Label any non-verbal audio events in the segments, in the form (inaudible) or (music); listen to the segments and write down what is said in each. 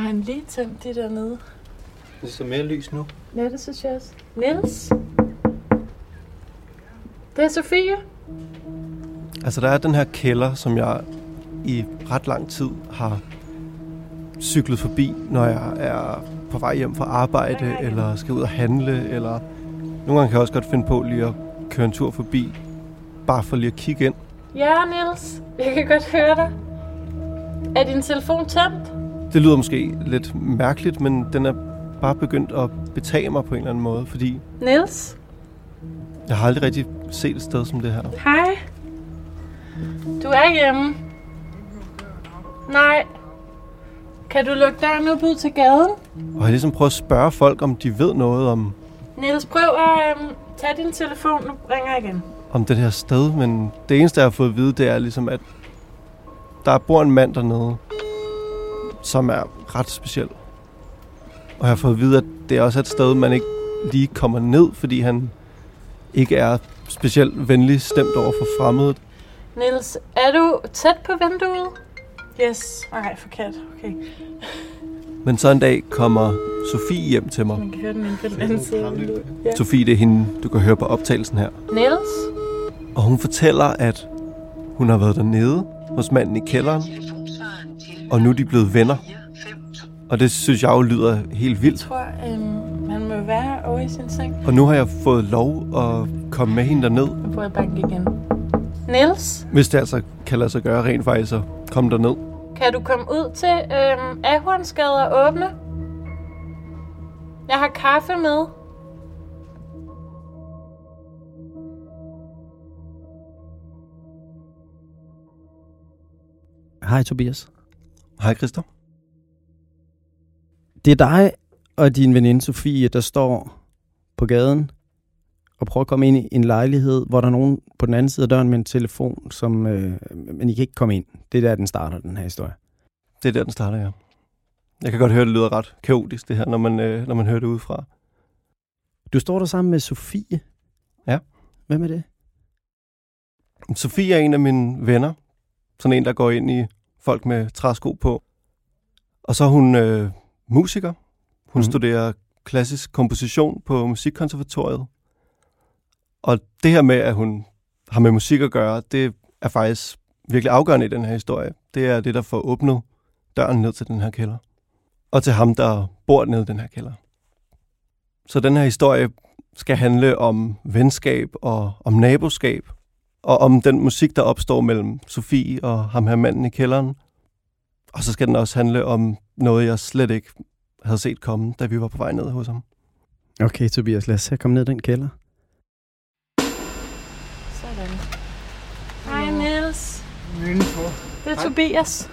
Har han lige tændt de dernede? Det er så mere lys nu. Ja, det synes jeg også. Niels? Det er Sofie. Altså, der er den her kælder, som jeg i ret lang tid har cyklet forbi, når jeg er på vej hjem fra arbejde, eller skal ud og handle, eller nogle gange kan jeg også godt finde på lige at køre en tur forbi, bare for lige at kigge ind. Ja, Niels. Jeg kan godt høre dig. Er din telefon tændt? Det lyder måske lidt mærkeligt, men den er bare begyndt at betage mig på en eller anden måde, fordi Niels? jeg har aldrig rigtig set et sted som det her. Hej. Du er hjemme. Nej. Kan du lukke døren op ud til gaden? Og jeg ligesom prøvet at spørge folk, om de ved noget om, Niels, prøv at øhm, tage din telefon. Nu ringer jeg igen. om det her sted, men det eneste, jeg har fået at vide, det er ligesom, at der bor en mand dernede, som er ret speciel. Og jeg har fået at vide, at det også er et sted, man ikke lige kommer ned, fordi han ikke er specielt venlig stemt over for fremmede. Niels, er du tæt på vinduet? Yes. Nej, forkert. Okay. Men så en dag kommer Sofie hjem til mig. Man kan høre den inde på den anden side af vinduet. Ja. Sofie, det er hende, du kan høre på optagelsen her. Niels? Og hun fortæller, at hun har været dernede hos manden i kælderen, og nu er de blevet venner. Og det synes jeg jo lyder helt vildt. Jeg tror, øhm, han må være over i sin seng. Og nu har jeg fået lov at komme med hende derned, Nu prøver jeg banke igen. Niels, hvis det altså kan lade sig gøre rent faktisk at komme derned. kan du komme ud til øhm, Ahornsgade og åbne? Jeg har kaffe med. Hej Tobias. Hej Christer. Det er dig og din veninde Sofie, der står på gaden og prøver at komme ind i en lejlighed, hvor der er nogen på den anden side af døren med en telefon, som, øh, men I kan ikke komme ind. Det er der, den starter, den her historie. Det er der, den starter, ja. Jeg kan godt høre, det lyder ret kaotisk, det her, når man, øh, når man hører det udefra. Du står der sammen med Sofie. Ja. Hvem er det? Sofie er en af mine venner. Sådan en, der går ind i folk med træsko på. Og så er hun øh, musiker. Hun mm-hmm. studerer klassisk komposition på Musikkonservatoriet. Og det her med, at hun har med musik at gøre, det er faktisk virkelig afgørende i den her historie. Det er det, der får åbnet døren ned til den her kælder. Og til ham, der bor nede i den her kælder. Så den her historie skal handle om venskab og om naboskab. Og om den musik, der opstår mellem Sofie og ham her manden i kælderen. Og så skal den også handle om noget, jeg slet ikke havde set komme, da vi var på vej ned hos ham. Okay, Tobias, lad os se at komme ned i den kælder. Sådan. Hej Niels. Indenfor. Det er Tobias.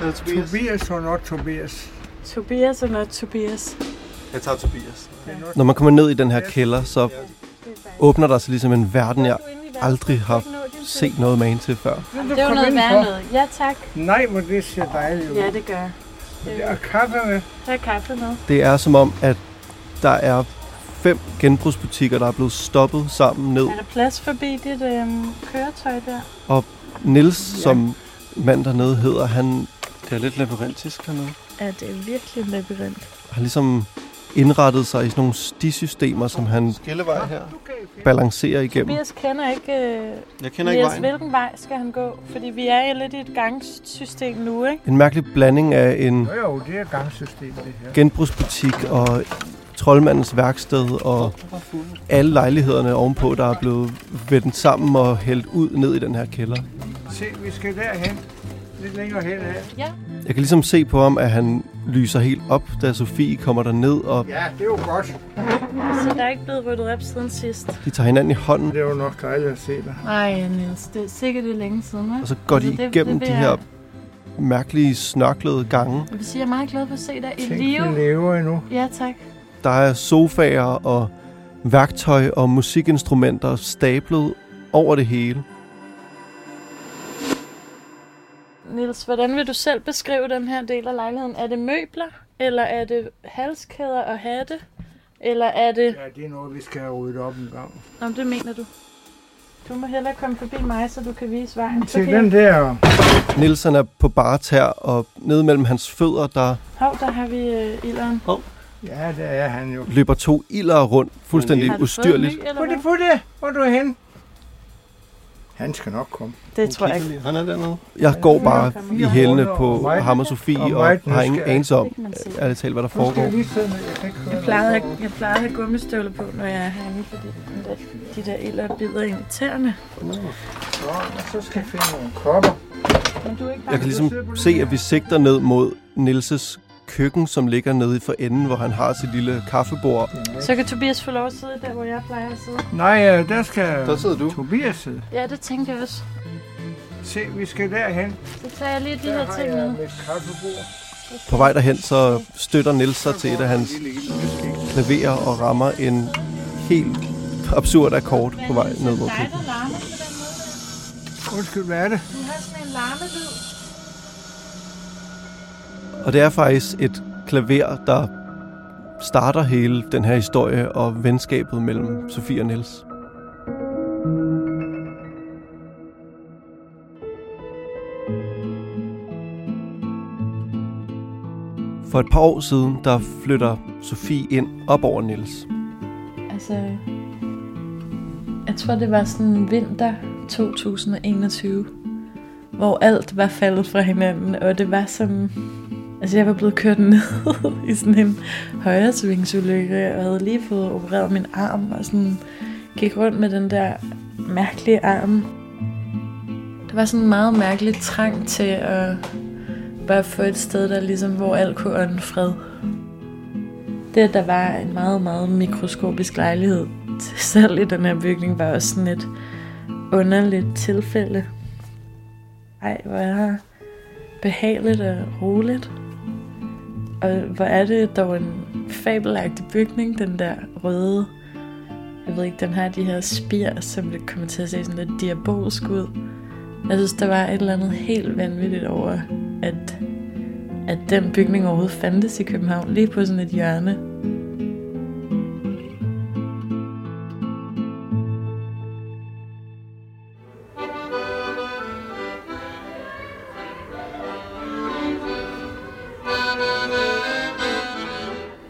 Tobias og not Tobias. Tobias og not Tobias. Jeg tager Tobias. Når man kommer ned i den her kælder, så åbner der sig ligesom en verden, jeg aldrig har set noget med til før. Du Det er jo komme noget værre noget. Ja, tak. Nej, hvor det ser dejligt ud. Ja, det gør. Der er kaffe med. Der er kaffe med. Det er som om, at der er fem genbrugsbutikker, der er blevet stoppet sammen ned. Er der plads forbi dit øhm, køretøj der? Nils, som mand dernede hedder, han... Det er lidt labyrintisk hernede. Ja, det er virkelig en labyrint. har ligesom indrettet sig i sådan nogle stisystemer, som han Skillevej her. balancerer igennem. Tobias kender ikke, øh, Jeg kender ikke vejen. hvilken vej skal han gå? Fordi vi er lidt i et gangsystem nu, ikke? En mærkelig blanding af en Jo, jo, det er gangsystem, det her. genbrugsbutik og troldmandens værksted og alle lejlighederne ovenpå, der er blevet vendt sammen og hældt ud ned i den her kælder. Se, vi skal derhen. Lidt længere hen af. Ja. Jeg kan ligesom se på ham, at han lyser helt op, da Sofie kommer derned, og Ja, det er jo godt. Så der er ikke blevet ryddet op siden sidst. de tager hinanden i hånden, Det er jo nok dejligt at se dig. Nej, Niels, det er sikkert det er længe siden, hva'? og så går de Altså, det- igennem det de her jeg- mærkelige, snørklede gange. Jeg vil sige, jeg er meget glad for at se dig i Tænk, live. lever endnu. Ja, tak. Der er sofaer og værktøj og musikinstrumenter stablet over det hele. Niels, hvordan vil du selv beskrive den her del af lejligheden? Er det møbler, eller er det halskæder og hatte? Eller er det... Ja, det er noget, vi skal have ryddet op en gang. Nå, det mener du. Du må hellere komme forbi mig, så du kan vise vejen. Til den der... Nielsen er på bare tær, og nede mellem hans fødder, der. Hov, der har vi øh, ilderen. Ja, der er han jo. løber to ilder rundt, fuldstændig ustyrligt. ny, Putte, putte! Hvor er du hen? Han skal nok komme. Det tror jeg ikke. Han er dernede. Jeg går bare i hælene på ham og Sofie, og og har ingen anelse om, ærligt talt, hvad der foregår. Jeg plejede, at have, jeg plejede at have gummistøvler på, når jeg er herinde, fordi de der ilder bider ind i tæerne. Så, skal jeg finde nogle kopper. Men du er ikke Jeg kan ligesom se, at vi sigter ned mod Nilses køkken, som ligger nede for enden, hvor han har sit lille kaffebord. Så kan Tobias få lov at sidde der, hvor jeg plejer at sidde. Nej, øh, der skal Der sidder du. Tobias sidde. Ja, det tænkte jeg også. Se, vi skal derhen. Så tager jeg lige de Der her ting med. På vej derhen, så støtter Nils sig til et af hans klaverer og rammer en helt absurd akkord på vej ned mod køkkenet. der larmer på den måde. Undskyld, hvad er det? Du har sådan en larmelyd. Og det er faktisk et klaver, der starter hele den her historie og venskabet mellem Sofie og Niels. For et par år siden, der flytter Sofie ind op over Niels. Altså, jeg tror, det var sådan vinter 2021, hvor alt var faldet fra hinanden, og det var som... Altså, jeg var blevet kørt ned (laughs) i sådan en højresvingsulykke, og havde lige fået opereret min arm, og sådan gik rundt med den der mærkelige arm. Det var sådan en meget mærkelig trang til at bare få et sted, der ligesom, hvor alt kunne ånde fred. Det, at der var en meget, meget mikroskopisk lejlighed til salg i den her bygning, var også sådan et underligt tilfælde. Ej, hvor er det behageligt og roligt. Og hvor er det dog en fabelagtig bygning, den der røde. Jeg ved ikke, den har de her spir, som det kommer til at se sådan lidt diabolsk ud. Jeg synes, der var et eller andet helt vanvittigt over, at, at den bygning overhovedet fandtes i København, lige på sådan et hjørne.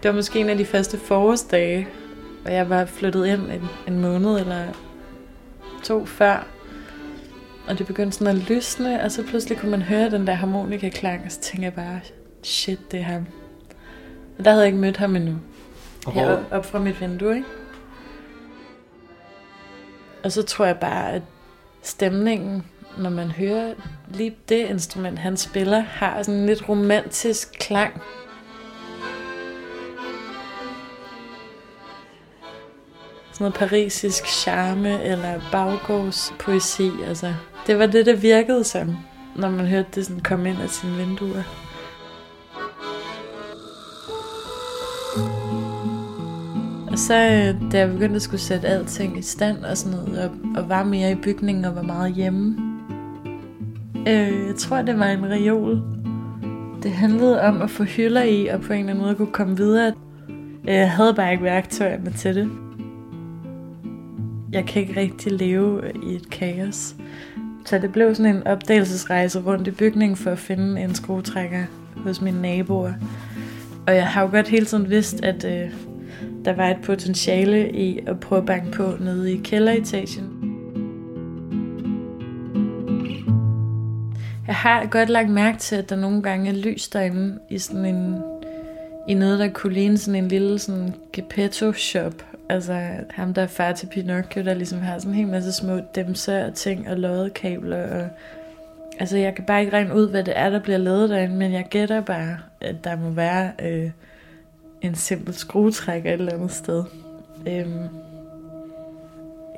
Det var måske en af de første forårsdage, og jeg var flyttet ind en, en måned eller to før. Og det begyndte sådan at lysne, og så pludselig kunne man høre den der harmonikaklang, og så tænkte jeg bare, shit, det er ham. Og der havde jeg ikke mødt ham endnu. Her op, op fra mit vindue, ikke? Og så tror jeg bare, at stemningen, når man hører lige det instrument, han spiller, har sådan en lidt romantisk klang. Sådan noget parisisk charme eller baggårdspoesi. Altså, det var det, der virkede som, når man hørte det sådan komme ind af sine vinduer. Og så øh, da jeg begyndte at skulle sætte alting i stand og sådan noget, og, og var mere i bygningen og var meget hjemme, øh, jeg tror, det var en reol. Det handlede om at få hylder i, og på en eller anden måde kunne komme videre. Øh, jeg havde bare ikke værktøjerne til det. Jeg kan ikke rigtig leve øh, i et kaos. Så det blev sådan en opdagelsesrejse rundt i bygningen for at finde en skruetrækker hos mine naboer. Og jeg har jo godt hele tiden vidst, at øh, der var et potentiale i at prøve at banke på nede i kælderetagen. Jeg har godt lagt mærke til, at der nogle gange er lys derinde i sådan en i noget, der kunne ligne sådan en lille sådan gepetto-shop Altså ham, der er far til Pinocchio, der ligesom har sådan en hel masse små demser og ting og loddekabler. Og, altså jeg kan bare ikke regne ud, hvad det er, der bliver lavet derinde, men jeg gætter bare, at der må være øh, en simpel skruetrækker et eller andet sted. Øhm.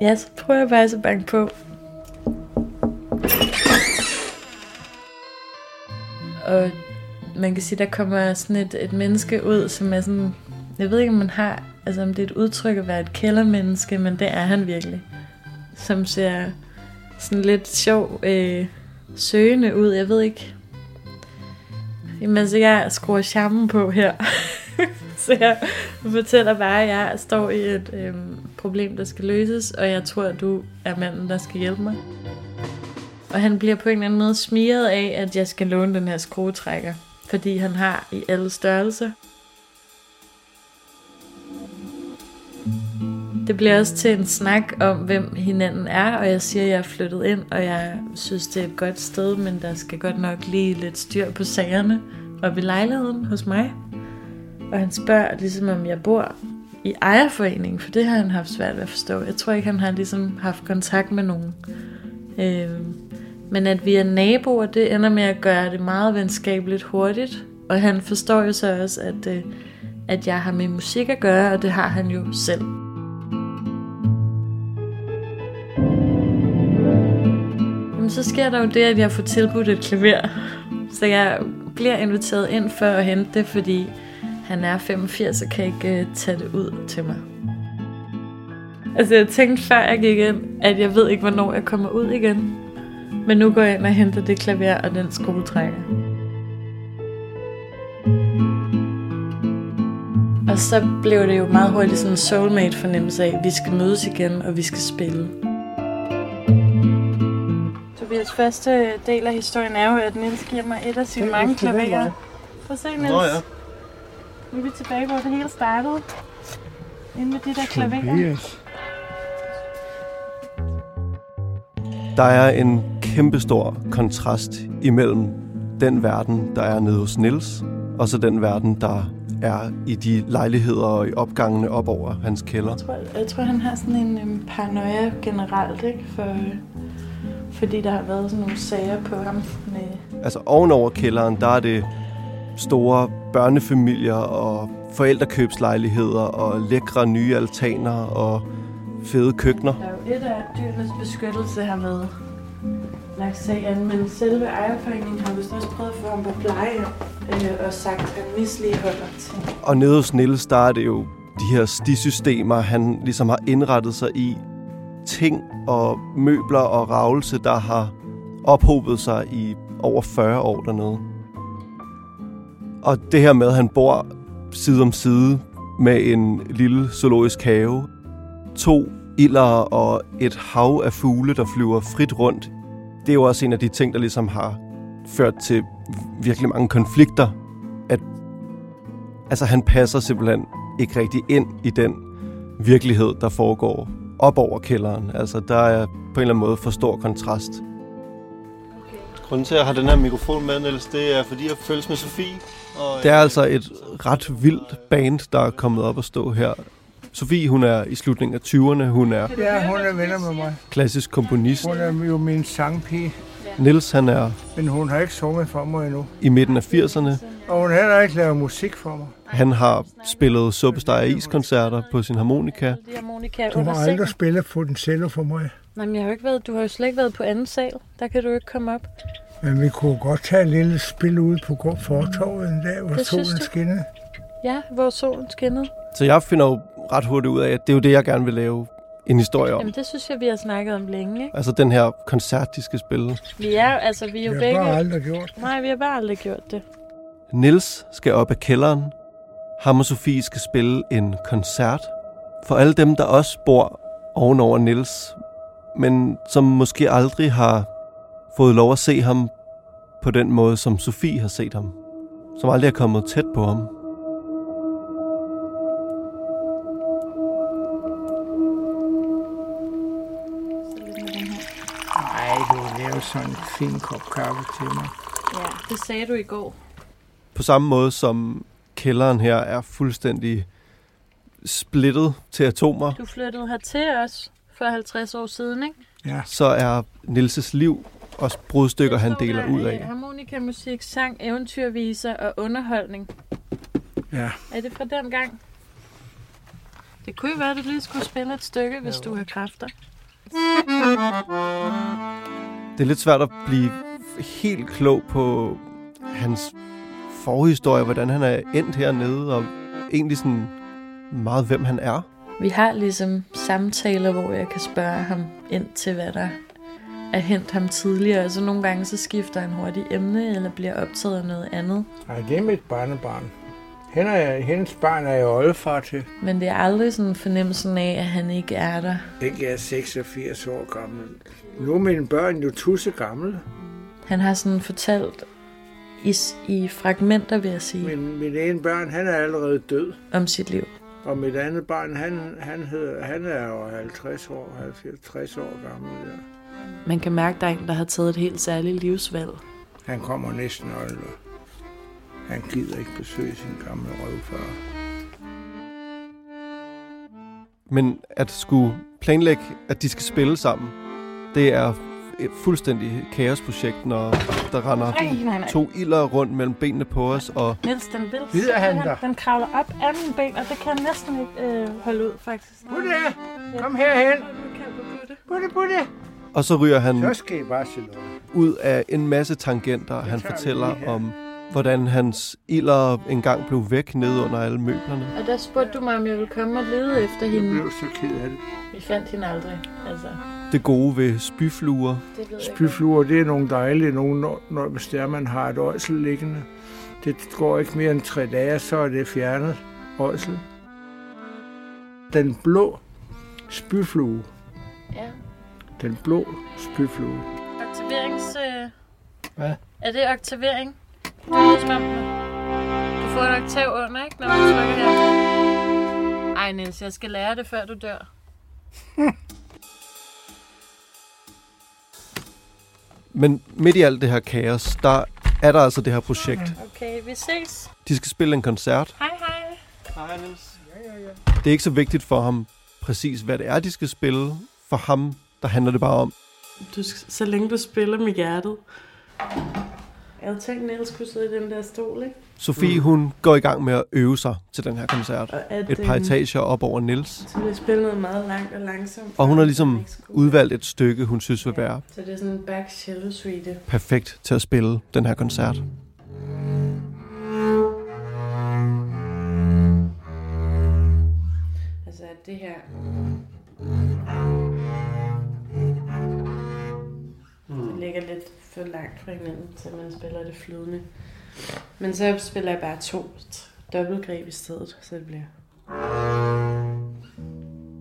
Ja, så prøver jeg bare at banke på. Og man kan sige, der kommer sådan et, et menneske ud, som er sådan, jeg ved ikke, om man har, altså om det er et udtryk at være et kældermenneske, men det er han virkelig. Som ser sådan lidt sjov, øh, søgende ud, jeg ved ikke. Jamen så jeg skruer charmen på her. (laughs) så jeg fortæller bare, at jeg står i et øh, problem, der skal løses, og jeg tror, at du er manden, der skal hjælpe mig. Og han bliver på en eller anden måde smiret af, at jeg skal låne den her skruetrækker fordi han har i alle størrelser. Det bliver også til en snak om, hvem hinanden er, og jeg siger, at jeg er flyttet ind, og jeg synes, det er et godt sted, men der skal godt nok lige lidt styr på sagerne og i lejligheden hos mig. Og han spørger ligesom, om jeg bor i ejerforeningen, for det har han haft svært ved at forstå. Jeg tror ikke, han har ligesom haft kontakt med nogen. Øh, men at vi er naboer, det ender med at gøre det meget venskabeligt hurtigt. Og han forstår jo så også, at, øh, at jeg har med musik at gøre, og det har han jo selv. Jamen, så sker der jo det, at jeg får tilbudt et klaver. Så jeg bliver inviteret ind for at hente det, fordi han er 85 og kan ikke øh, tage det ud til mig. Altså jeg tænkte før jeg gik ind, at jeg ved ikke, hvornår jeg kommer ud igen. Men nu går jeg ind og henter det klaver og den skruetrækker. Og så blev det jo meget hurtigt sådan en soulmate fornemmelse af, at vi skal mødes igen, og vi skal spille. Tobias første del af historien er jo, at Niels giver mig et af sine mange klaverer. Prøv at se, Niels. Nå ja. Nu er vi tilbage, hvor det hele startede. Inde med de der klaverer. Der er en kæmpestor kontrast imellem den verden, der er nede hos Nils, og så den verden, der er i de lejligheder og i opgangene op over hans kælder. Jeg tror, jeg tror han har sådan en um, paranoia generelt, ikke? For, fordi der har været sådan nogle sager på ham. Med... Altså ovenover kælderen, der er det store børnefamilier og forældrekøbslejligheder og lækre nye altaner og fede køkkener. Der er jo et af dyrenes beskyttelse har været lagt sag an, men selve ejerforeningen har vist også prøvet at få ham på pleje øh, og sagt, at han misligeholder ting. Og nede hos Niels, der er det jo de her stisystemer, han ligesom har indrettet sig i. Ting Mm. og møbler og ravelse, der har ophobet sig i over 40 år dernede. Og det her med, at han bor side om side med en lille zoologisk have, to ilder og et hav af fugle, der flyver frit rundt det er jo også en af de ting, der ligesom har ført til virkelig mange konflikter. At altså, han passer simpelthen ikke rigtig ind i den virkelighed, der foregår op over kælderen. Altså, der er på en eller anden måde for stor kontrast. Okay. Grunden til, at jeg har den her mikrofon med, Niels, det er, fordi jeg føles med Sofie. Og det er altså et ret vildt band, der er kommet op og stå her Sofie, hun er i slutningen af 20'erne. Hun er ja, hun er venner med mig. klassisk komponist. Hun er jo min sangpige. Nils, han er... Men hun har ikke sunget for mig endnu. I midten af 80'erne. Og hun har heller ikke lavet musik for mig. Han har spillet Suppesteg Is-koncerter på sin harmonika. Du har aldrig spillet på den cello for mig. Nej, men jeg har jo ikke været, du har jo slet ikke været på anden sal. Der kan du ikke komme op. Men vi kunne godt tage et lille spil ud på fortorvet en dag, hvor det solen skinnede. Ja, hvor solen skinnede. Så jeg finder jo ret hurtigt ud af, at det er jo det, jeg gerne vil lave en historie om. Jamen, det synes jeg, vi har snakket om længe, ikke? Altså den her koncert, de skal spille. Vi er, altså, vi er jo vi begge... har bare aldrig gjort Nej, vi har bare aldrig gjort det. Nils skal op af kælderen, ham og Sofie skal spille en koncert for alle dem, der også bor ovenover Nils, men som måske aldrig har fået lov at se ham på den måde, som Sofie har set ham. Som aldrig er kommet tæt på ham. Nej, du vil lave sådan en fin kop kaffe til mig. Ja, det sagde du i går. På samme måde som kælderen her er fuldstændig splittet til atomer, Du flyttede hertil os for 50 år siden, ikke? Ja, så er Nilses liv også brudstykker, han deler der, ud af. Harmonikamusik, sang, eventyrviser og underholdning. ja. Er det fra den gang? Det kunne jo være, at du lige skulle spille et stykke, hvis du har kræfter. Det er lidt svært at blive helt klog på hans forhistorie, hvordan han er endt hernede, og egentlig sådan meget, hvem han er. Vi har ligesom samtaler, hvor jeg kan spørge ham ind til, hvad der er hent ham tidligere. Altså nogle gange så skifter han hurtigt emne, eller bliver optaget af noget andet. Nej, det er mit barnebarn. Hende er, hendes barn er jeg oldefar til. Men det er aldrig sådan fornemmelsen af, at han ikke er der. Ikke er 86 år gammel. Nu er mine børn jo tusse gamle. Han har sådan fortalt i, i fragmenter, vil jeg sige, Min, min ene børn, han er allerede død. om sit liv. Og mit andet barn, han, han, hedder, han er jo 50 år, 50 år gammel. Ja. Man kan mærke, at der er en, der har taget et helt særligt livsvalg. Han kommer næsten aldrig. Han gider ikke besøge sin gamle røvfar. Men at skulle planlægge, at de skal spille sammen, det er et fuldstændig kaosprojekt, når der render Ej, nej, nej. to ilder rundt mellem benene på os, og Niels, den vil han simpelthen- dig? Den kravler op af mine ben, og det kan jeg næsten ikke øh, holde ud, faktisk. Putte, kom herhen. Putte, putte. og så ryger han Så skal I bare ud af en masse tangenter. Han fortæller om, hvordan hans ilder engang blev væk nede under alle møblerne. Og der spurgte du mig, om jeg ville komme og lede efter Jeg hende. blev så ked af det. Vi fandt hende aldrig. Altså, Det gode ved spyfluer, det. Spyfluer, det er nogle dejlige nogle, når, når hvis det er, man har et ådsel liggende. Det går ikke mere end tre dage, så er det fjernet ådsel. Den blå spyflue. Ja. Den blå spyflue. Aktiverings... Øh... Hvad? Er det aktivering? Det lyder som om... Du får et oktav under, ikke? Når man trykker her. Ej, Niels, jeg skal lære det, før du dør. (laughs) Men midt i alt det her kaos, der er der altså det her projekt. Okay, vi ses. De skal spille en koncert. Hej, hej. Hej, Niels. Det er ikke så vigtigt for ham præcis, hvad det er, de skal spille. For ham, der handler det bare om, Du, så længe du spiller med hjertet. Jeg havde tænkt, at Niels kunne sidde i den der stol, ikke? Sofie, hun går i gang med at øve sig til den her koncert. Og at, Et par øhm, etager op over Nils. Så bliver spillet noget meget langt og langsomt. Og hun har ligesom udvalgt et stykke, hun synes vil være Så det er sådan en back cello suite. perfekt til at spille den her koncert. Altså at det her... Det ligger lidt for langt fra hinanden, så man spiller det flydende. Men så spiller jeg bare to dobbeltgreb i stedet, så det bliver...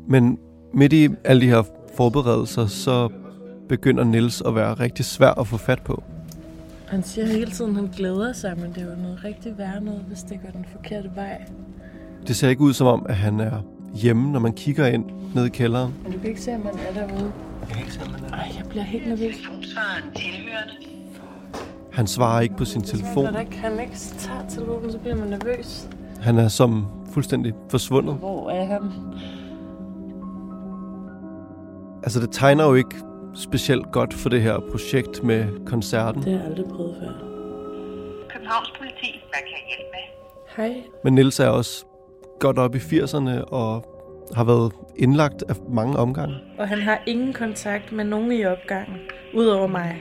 Men midt i alle de her forberedelser, så begynder Nils at være rigtig svær at få fat på. Han siger hele tiden, at han glæder sig, men det er jo noget rigtig værre noget, hvis det går den forkerte vej. Det ser ikke ud som om, at han er hjemme, når man kigger ind ned i kælderen. Men du kan ikke se, om man er derude. Ej, jeg bliver helt nervøs. Han svarer ikke på sin Når telefon. der ikke, han ikke tager telefonen, så bliver man nervøs. Han er som fuldstændig forsvundet. Hvor er han? Altså, det tegner jo ikke specielt godt for det her projekt med koncerten. Det har jeg aldrig prøvet før. Københavns politi. Hvad kan jeg hjælpe med? Hej. Men Nils er også godt op i 80'erne og har været indlagt af mange omgange. Og han har ingen kontakt med nogen i opgangen, udover mig.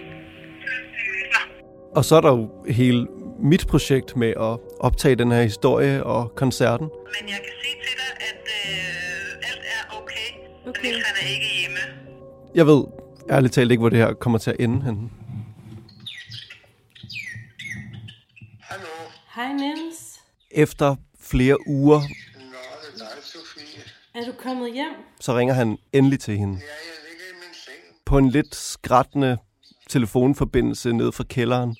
Og så er der jo hele mit projekt med at optage den her historie og koncerten. Men jeg kan sige til dig, at øh, alt er okay. Okay. Niels han er ikke hjemme. Jeg ved ærligt talt ikke, hvor det her kommer til at ende henne. Hallo? Hej, Niels. Efter flere uger, Nå, det er dig, Sofie. Er du kommet hjem? så ringer han endelig til hende. Ja, jeg ligger i min seng. På en lidt skrættende telefonforbindelse ned fra kælderen,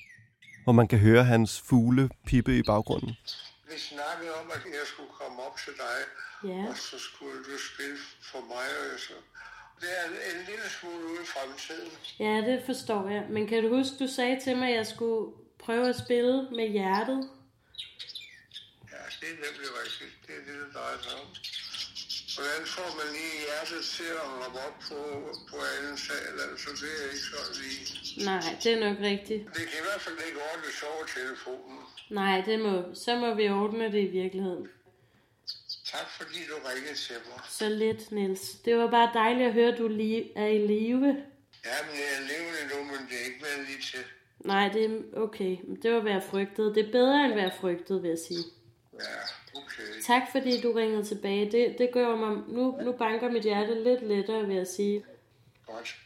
hvor man kan høre hans fugle pippe i baggrunden. Vi snakkede om, at jeg skulle komme op til dig, Ja. og så skulle du spille for mig. Og så. Det er en, en lille smule ude i fremtiden. Ja, det forstår jeg. Men kan du huske, du sagde til mig, at jeg skulle prøve at spille med hjertet? Ja, det er nemlig rigtigt. Det er det, det drejer sig om. Hvordan får man lige hjertet til at hoppe op på, på anden sal? Altså, det er ikke sådan lige. Nej, det er nok rigtigt. Det kan i hvert fald ikke ordentligt over telefonen. Nej, det må, så må vi ordne det i virkeligheden. Tak fordi du ringede til mig. Så lidt, Niels. Det var bare dejligt at høre, at du lige er i live. Jamen, jeg er levende nu, men det er ikke været lige til. Nej, det er okay. Det var hvad jeg frygtede. Det er bedre end hvad jeg frygtede, vil jeg sige. Ja, okay. Tak fordi du ringede tilbage. Det, det gør mig... Nu, nu banker mit hjerte lidt lettere, vil jeg sige. Godt.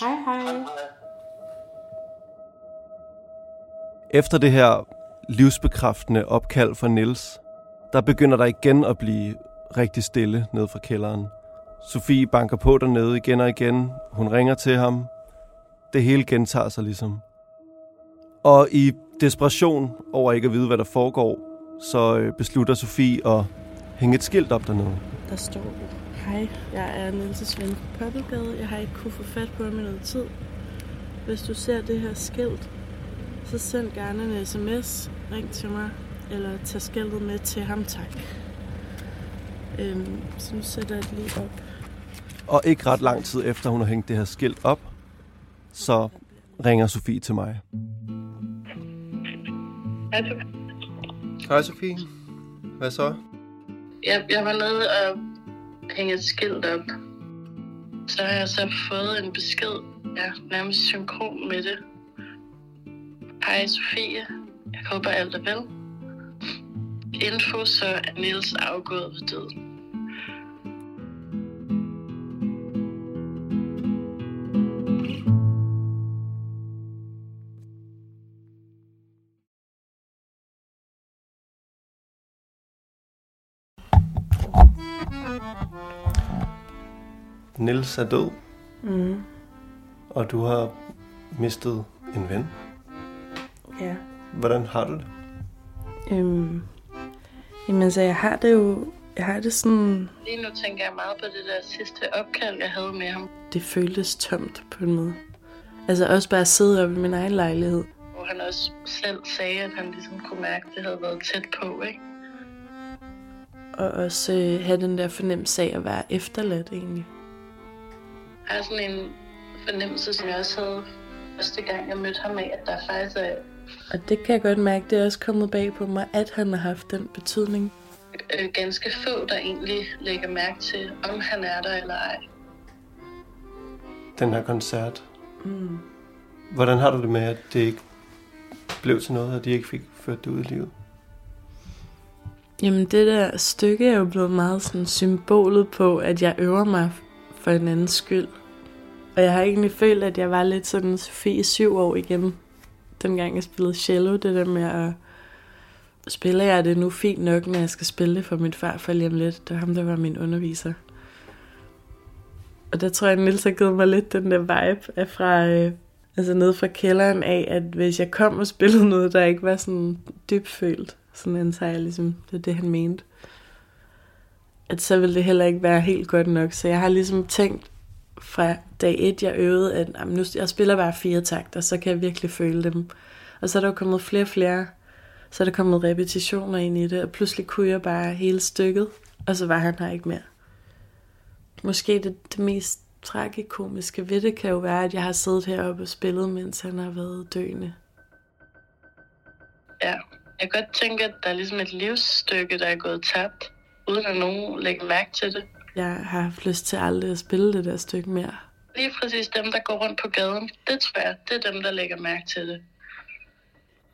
Hej, hej. Efter det her livsbekræftende opkald fra Nils, der begynder der igen at blive rigtig stille ned fra kælderen. Sofie banker på dernede igen og igen. Hun ringer til ham. Det hele gentager sig ligesom. Og i desperation over ikke at vide, hvad der foregår, så øh, beslutter Sofie at hænge et skilt op dernede. Der står Hej, jeg er Nielses ven på Pøbbelgade. Jeg har ikke kunne få fat på ham i noget tid. Hvis du ser det her skilt, så send gerne en sms, ring til mig, eller tag skiltet med til ham, tak. Øhm, så nu sætter jeg det lige op. Og ikke ret lang tid efter, hun har hængt det her skilt op, så ringer Sofie til mig. Altså, Hej Sofie. Hvad så? jeg, jeg var nede og hænge et skilt op. Så har jeg så fået en besked, ja, nærmest synkron med det. Hej Sofie, jeg håber alt er vel. Info, så er Niels afgået ved døden. Nils er død, Mm, og du har mistet en ven. ja. Hvordan har du det? Øhm, jamen, så jeg har det jo... Jeg har det sådan... Lige nu tænker jeg meget på det der sidste opkald, jeg havde med ham, Det føltes tomt på en måde. Altså også bare at sidde oppe i min egen lejlighed. hvor han også selv sagde, at han ligesom kunne mærke, at det havde været tæt på, ikke? Og også øh, have den der fornemmelse af at være efterladt egentlig. Jeg har sådan en fornemmelse, som jeg også havde første gang, jeg mødte ham af, at der faktisk er Og det kan jeg godt mærke, det er også kommet bag på mig, at han har haft den betydning. øh, ganske få, der egentlig lægger mærke til, om han er der eller ej. Den her koncert. Mm. Hvordan har du det med, at det ikke blev til noget, og de ikke fik ført det ud i livet? Jamen det der stykke er jo blevet meget sådan symbolet på, at jeg øver mig for en andens skyld. Og jeg har egentlig følt, at jeg var lidt sådan Sofie syv år igen. Dengang jeg spillede cello, det der med at spiller jeg det nu fint nok, når jeg skal spille det for mit farfar lige om lidt. Det var ham, der var min underviser. Og der tror jeg, at Niels har givet mig lidt den der vibe af fra, øh, altså ned fra kælderen af, at hvis jeg kom og spillede noget, der ikke var sådan dybfølt, sådan antager jeg ligesom, det er det, han mente, at så ville det heller ikke være helt godt nok. Så jeg har ligesom tænkt fra dag et, jeg øvede, at jamen, nu, jeg spiller bare fire takter, så kan jeg virkelig føle dem. Og så er der jo kommet flere og flere, så er der kommet repetitioner ind i det, og pludselig kunne jeg bare hele stykket, og så var han her ikke mere. Måske det, det mest tragikomiske ved det kan jo være, at jeg har siddet heroppe og spillet, mens han har været døende. Ja, jeg kan godt tænke, at der er ligesom et livsstykke, der er gået tabt, uden at nogen lægger mærke til det. Jeg har haft lyst til aldrig at spille det der stykke mere. Lige præcis dem, der går rundt på gaden, det tror jeg, det er dem, der lægger mærke til det.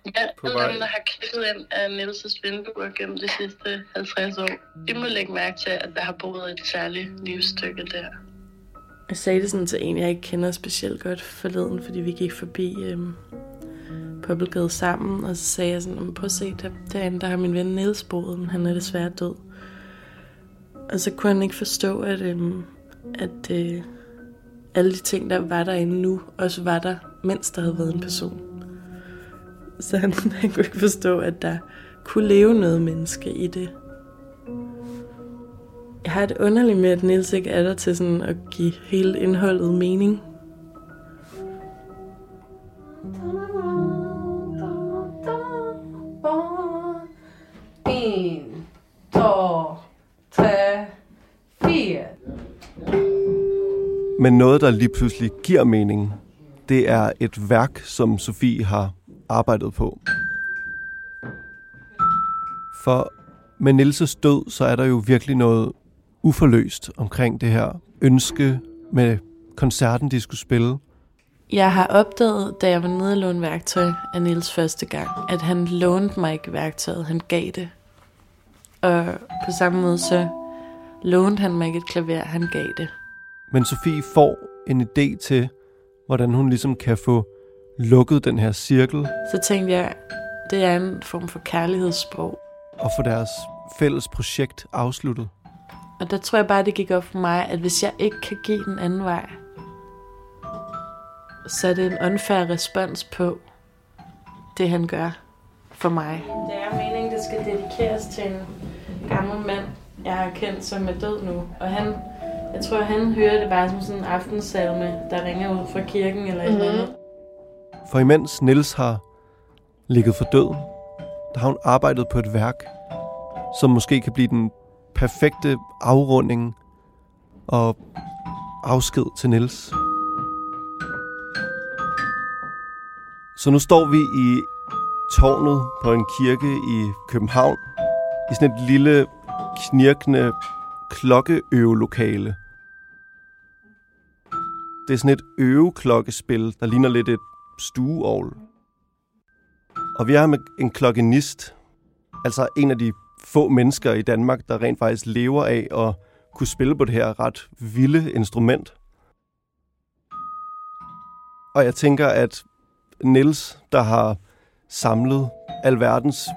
Ja, På alle vej. dem, der har kigget ind af Nielses vinduer gennem de sidste 50 år, de må lægge mærke til, at der har boet et særligt livsstykke der. Jeg sagde det sådan til en, jeg ikke kender specielt godt forleden, fordi vi gik forbi øhm, Poppelgade sammen, og så sagde jeg sådan, prøv at se, der, derinde der har min ven Niels boet, men han er desværre død. Og så kunne han ikke forstå, at, øhm, at øh, alle de ting, der var derinde nu, også var der, mens der havde været en person. Så han, (laughs) han kunne ikke forstå, at der kunne leve noget menneske i det. Jeg har det underligt med, at Niels ikke er der til sådan at give hele indholdet mening. En, to, tre, fire. Men noget, der lige pludselig giver mening, det er et værk, som Sofie har arbejdet på. For med Nilses død, så er der jo virkelig noget uforløst omkring det her ønske med koncerten, de skulle spille. Jeg har opdaget, da jeg var nede og låne værktøj af Nils første gang, at han lånte mig ikke værktøjet, han gav det. Og på samme måde så lånte han mig ikke et klaver, han gav det. Men Sofie får en idé til, hvordan hun ligesom kan få lukket den her cirkel Så tænkte jeg, det er en form for kærlighedssprog. og få deres fælles projekt afsluttet. Og der tror jeg bare, det gik op for mig, at hvis jeg ikke kan give den anden vej, så er det en unfair respons på det, han gør for mig. Det er meningen, det skal dedikeres til en gammel mand, jeg har kendt, som er død nu. Og han, jeg tror, han hører det bare som sådan en aftensalme, der ringer ud fra kirken eller et eller andet. For imens Nils har ligget for død, der har hun arbejdet på et værk, som måske kan blive den perfekte afrunding og afsked til Nils. Så nu står vi i tårnet på en kirke i København, i sådan et lille, knirkende klokkeøvelokale. Det er sådan et øveklokkespil, der ligner lidt et stueovl. Og vi er med en klokkenist, altså en af de få mennesker i Danmark, der rent faktisk lever af at kunne spille på det her ret vilde instrument. Og jeg tænker, at Niels, der har samlet alverdens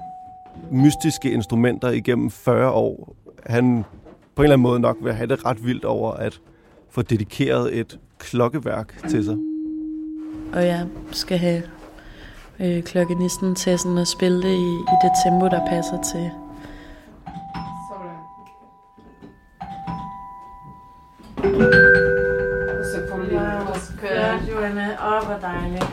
mystiske instrumenter igennem 40 år, han på en eller anden måde nok vil have det ret vildt over at få dedikeret et klokkeværk til sig. Og jeg skal have øh, klokkenisten til sådan at spille det i, i det tempo, der passer til. Selvfølgelig. Ja, Joanne, åh, hvor dejligt.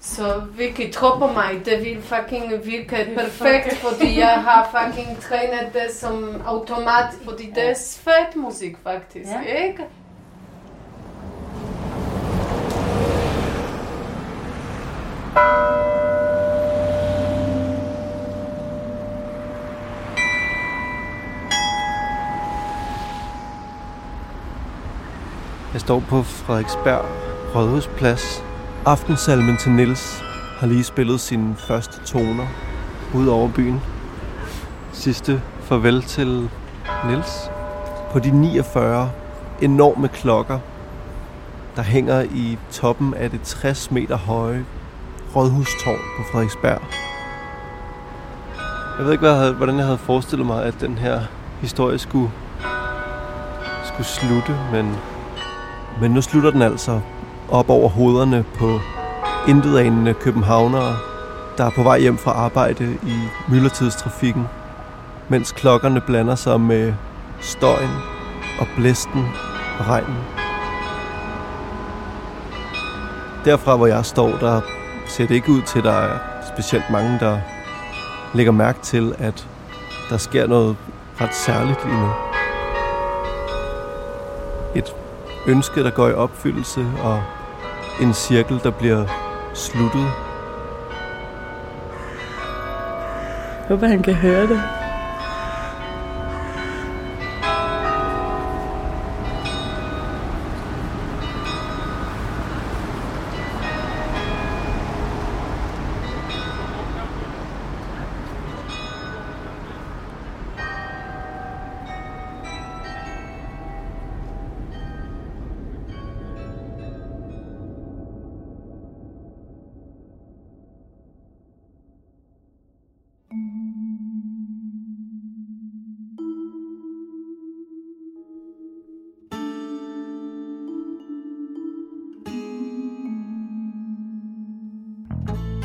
Så Vicky, tro på mig, det vil fucking virke perfekt, fordi jeg har fucking trænet det som automat, fordi det er fedt musik faktisk, Ja. ikke? Står på Frederiksberg Rådhusplads. Aftensalmen til Nils har lige spillet sine første toner ud over byen. Sidste farvel til Nils. På de 49 enorme klokker, der hænger i toppen af det 60 meter høje rådhustårn på Frederiksberg. Jeg ved ikke, hvad jeg havde, hvordan jeg havde forestillet mig, at den her historie skulle, skulle slutte, men men nu slutter den altså op over hovederne på intetanende københavnere, der er på vej hjem fra arbejde i myldretidstrafikken, mens klokkerne blander sig med støjen og blæsten og regnen. Derfra, hvor jeg står, der ser det ikke ud til, at der er specielt mange, der lægger mærke til, at der sker noget ret særligt lige nu. Ønske, der går i opfyldelse, og en cirkel, der bliver sluttet. Jeg håber, han kan høre det.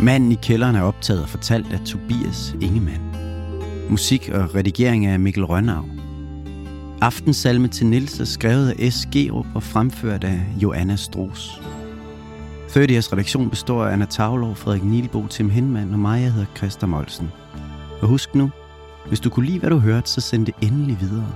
Manden i kælderen er optaget og fortalt af Tobias Ingemann. Musik og redigering af Mikkel Rønnav. Aftensalme til Nils er skrevet af S. Gerup og fremført af Joanna Stros. 30'ers redaktion består af Anna Tavlov, Frederik Nielbo, Tim Hinman og mig, jeg hedder Christa Molsen. Og husk nu, hvis du kunne lide, hvad du hørte, så send det endelig videre.